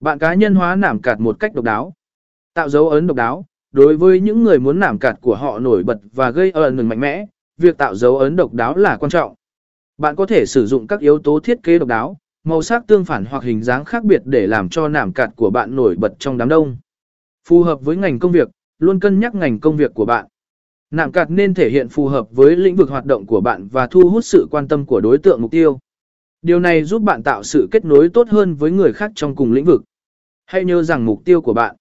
Bạn cá nhân hóa nảm cạt một cách độc đáo. Tạo dấu ấn độc đáo, đối với những người muốn nảm cạt của họ nổi bật và gây ấn mạnh mẽ, việc tạo dấu ấn độc đáo là quan trọng. Bạn có thể sử dụng các yếu tố thiết kế độc đáo, màu sắc tương phản hoặc hình dáng khác biệt để làm cho nảm cạt của bạn nổi bật trong đám đông. Phù hợp với ngành công việc, luôn cân nhắc ngành công việc của bạn. Nạm cạt nên thể hiện phù hợp với lĩnh vực hoạt động của bạn và thu hút sự quan tâm của đối tượng mục tiêu. Điều này giúp bạn tạo sự kết nối tốt hơn với người khác trong cùng lĩnh vực. Hãy nhớ rằng mục tiêu của bạn